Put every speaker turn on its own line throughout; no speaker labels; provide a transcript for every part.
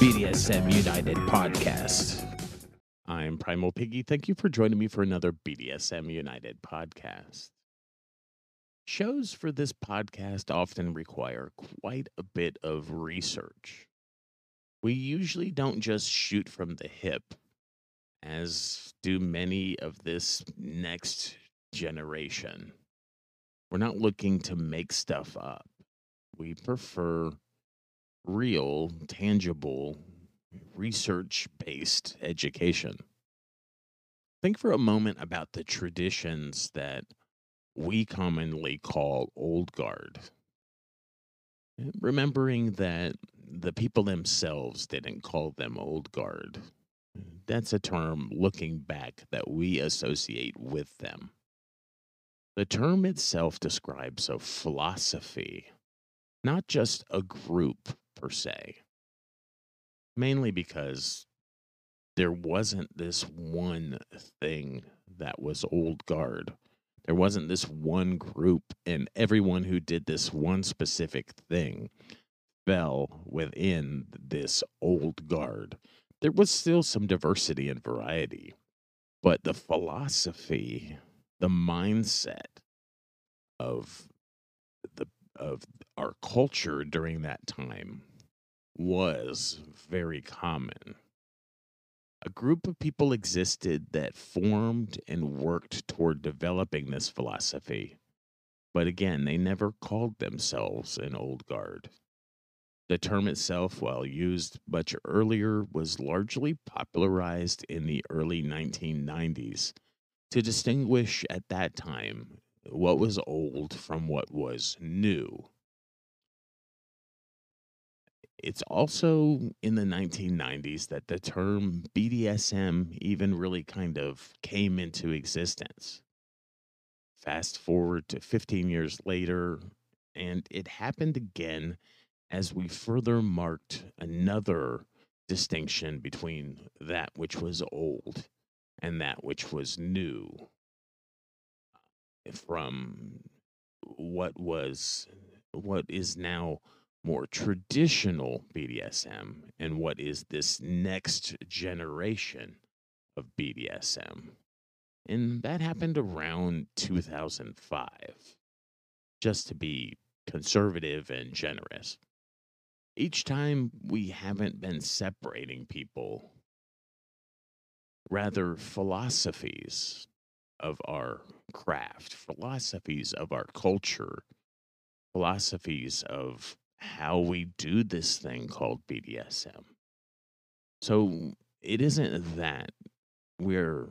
BDSM United podcast. I'm Primal Piggy. Thank you for joining me for another BDSM United podcast. Shows for this podcast often require quite a bit of research. We usually don't just shoot from the hip, as do many of this next generation. We're not looking to make stuff up. We prefer real, tangible, research based education. Think for a moment about the traditions that we commonly call old guard. Remembering that the people themselves didn't call them old guard. That's a term looking back that we associate with them. The term itself describes a philosophy, not just a group per se. Mainly because there wasn't this one thing that was old guard. There wasn't this one group, and everyone who did this one specific thing fell within this old guard. There was still some diversity and variety, but the philosophy, the mindset of the of our culture during that time was very common. A group of people existed that formed and worked toward developing this philosophy, but again, they never called themselves an old guard. The term itself, while used much earlier, was largely popularized in the early 1990s to distinguish at that time what was old from what was new. It's also in the 1990s that the term BDSM even really kind of came into existence. Fast forward to 15 years later, and it happened again as we further marked another distinction between that which was old and that which was new from what was what is now more traditional BDSM and what is this next generation of BDSM. And that happened around 2005, just to be conservative and generous. Each time we haven't been separating people, rather, philosophies of our craft, philosophies of our culture, philosophies of how we do this thing called BDSM. So it isn't that we're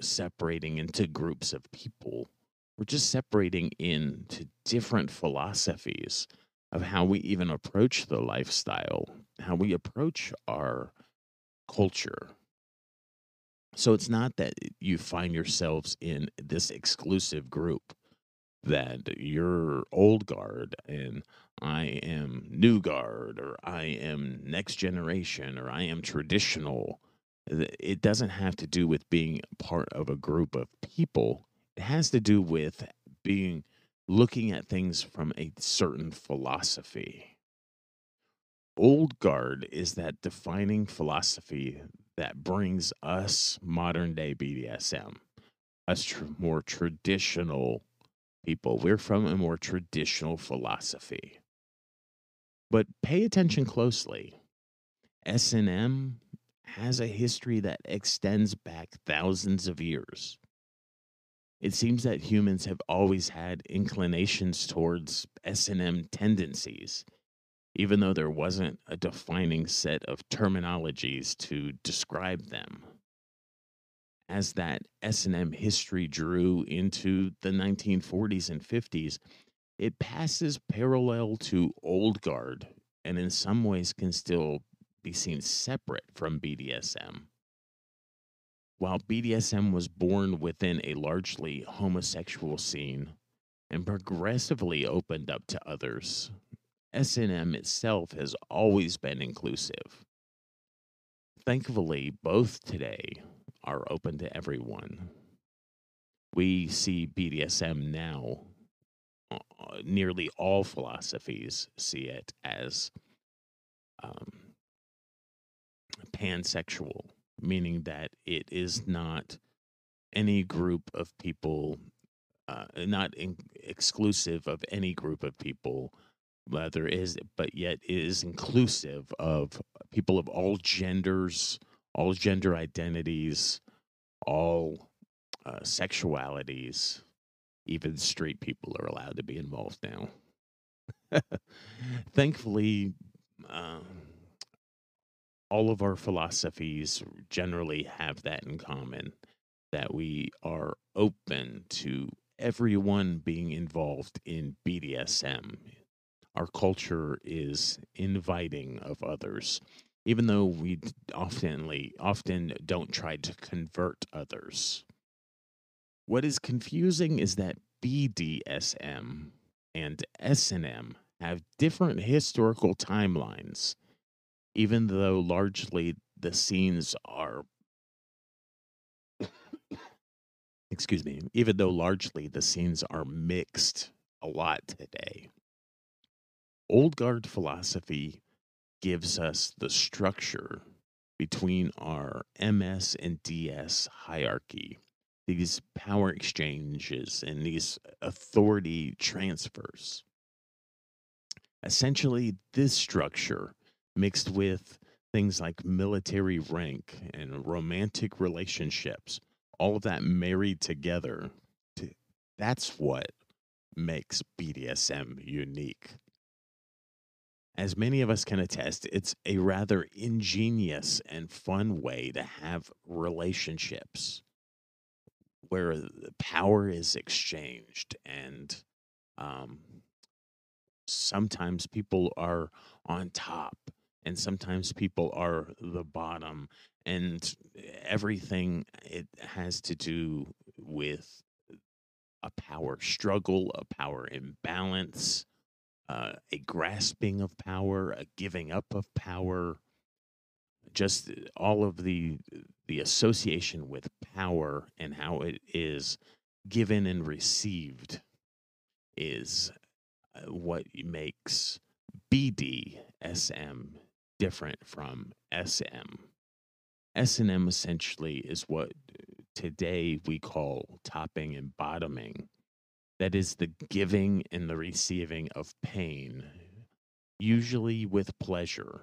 separating into groups of people. We're just separating into different philosophies of how we even approach the lifestyle, how we approach our culture. So it's not that you find yourselves in this exclusive group that you're old guard and I am new guard or I am next generation or I am traditional. It doesn't have to do with being part of a group of people. It has to do with being looking at things from a certain philosophy. Old guard is that defining philosophy that brings us modern day BDSM, us tr- more traditional people. We're from a more traditional philosophy. But pay attention closely. S&M has a history that extends back thousands of years. It seems that humans have always had inclinations towards S&M tendencies, even though there wasn't a defining set of terminologies to describe them as that S&M history drew into the 1940s and 50s, it passes parallel to old guard and in some ways can still be seen separate from BDSM. While BDSM was born within a largely homosexual scene and progressively opened up to others, S&M itself has always been inclusive. Thankfully, both today are open to everyone. We see BDSM now, uh, nearly all philosophies see it as um, pansexual, meaning that it is not any group of people, uh, not in- exclusive of any group of people, whether is, but yet is inclusive of people of all genders, all gender identities, all uh, sexualities. Even straight people are allowed to be involved now. Thankfully, um, all of our philosophies generally have that in common that we are open to everyone being involved in BDSM. Our culture is inviting of others, even though we oftenly often don't try to convert others. What is confusing is that BDSM and S&M have different historical timelines, even though largely the scenes are excuse me, even though largely the scenes are mixed a lot today. Old guard philosophy gives us the structure between our MS and DS hierarchy, these power exchanges and these authority transfers. Essentially, this structure, mixed with things like military rank and romantic relationships, all of that married together, that's what makes BDSM unique. As many of us can attest, it's a rather ingenious and fun way to have relationships where the power is exchanged and um, sometimes people are on top and sometimes people are the bottom and everything it has to do with a power struggle a power imbalance uh, a grasping of power a giving up of power just all of the the association with power and how it is given and received is uh, what makes BDSM different from SM. S&M essentially is what today we call topping and bottoming. That is the giving and the receiving of pain, usually with pleasure.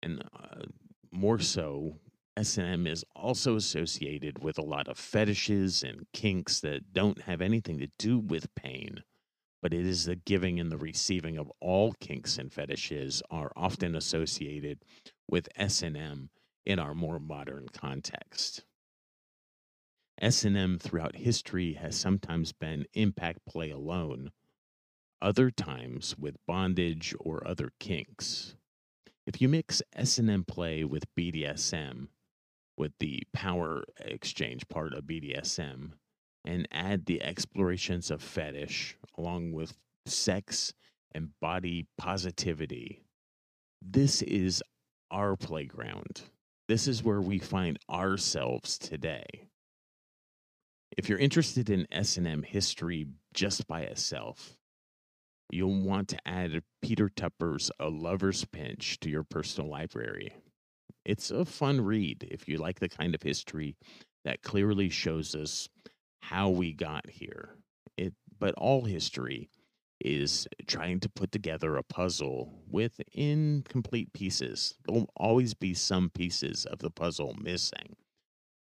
And uh, more so, S&M is also associated with a lot of fetishes and kinks that don't have anything to do with pain but it is the giving and the receiving of all kinks and fetishes are often associated with S&M in our more modern context. S&M throughout history has sometimes been impact play alone, other times with bondage or other kinks. If you mix S&M play with BDSM, with the power exchange part of BDSM, and add the explorations of fetish along with sex and body positivity. This is our playground. This is where we find ourselves today. If you're interested in S&M history just by itself, you'll want to add Peter Tupper's A Lover's Pinch to your personal library. It's a fun read if you like the kind of history that clearly shows us how we got here. It, but all history is trying to put together a puzzle with incomplete pieces. There'll always be some pieces of the puzzle missing,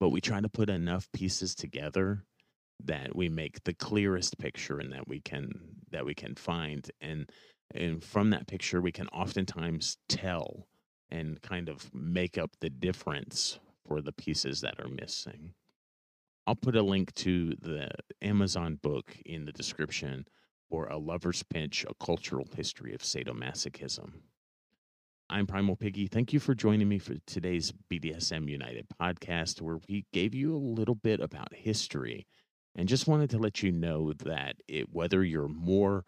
but we try to put enough pieces together that we make the clearest picture and that we can that we can find and and from that picture we can oftentimes tell and kind of make up the difference for the pieces that are missing. I'll put a link to the Amazon book in the description for A Lover's Pinch A Cultural History of Sadomasochism. I'm Primal Piggy. Thank you for joining me for today's BDSM United podcast, where we gave you a little bit about history and just wanted to let you know that it, whether you're more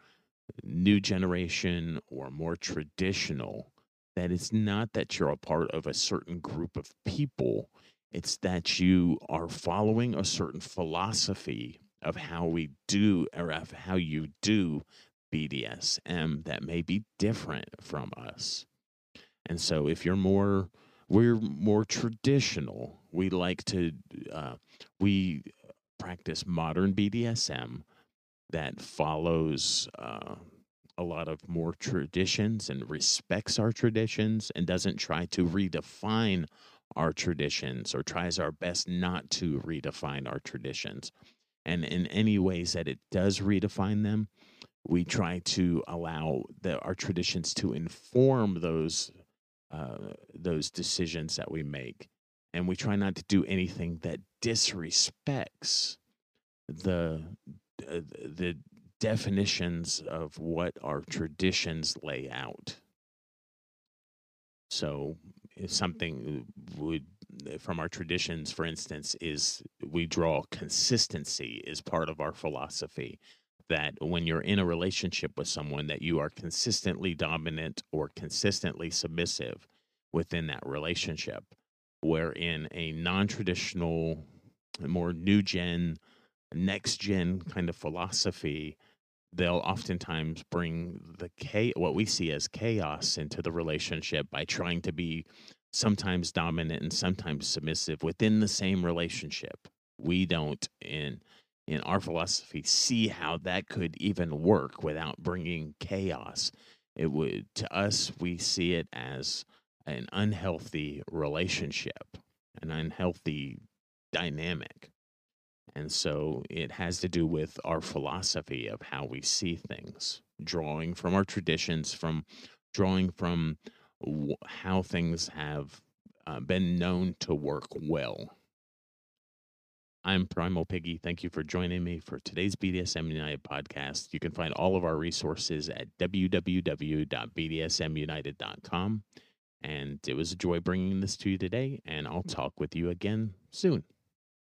new generation or more traditional, that it's not that you're a part of a certain group of people. It's that you are following a certain philosophy of how we do or of how you do BDSM that may be different from us. And so if you're more we're more traditional. We like to uh, we practice modern BDSM that follows uh, a lot of more traditions and respects our traditions and doesn't try to redefine our traditions or tries our best not to redefine our traditions. And in any ways that it does redefine them, we try to allow the, our traditions to inform those uh, those decisions that we make, and we try not to do anything that disrespects the uh, the definitions of what our traditions lay out. So, if something would from our traditions, for instance, is we draw consistency is part of our philosophy. That when you're in a relationship with someone, that you are consistently dominant or consistently submissive within that relationship. Where in a non-traditional, more new gen, next gen kind of philosophy, they'll oftentimes bring the cha- what we see as chaos into the relationship by trying to be sometimes dominant and sometimes submissive within the same relationship. We don't in in our philosophy see how that could even work without bringing chaos. It would to us we see it as an unhealthy relationship, an unhealthy dynamic. And so it has to do with our philosophy of how we see things, drawing from our traditions, from drawing from how things have uh, been known to work well. I'm Primal Piggy. Thank you for joining me for today's BDSM United podcast. You can find all of our resources at www.bdsmunited.com. And it was a joy bringing this to you today, and I'll talk with you again soon.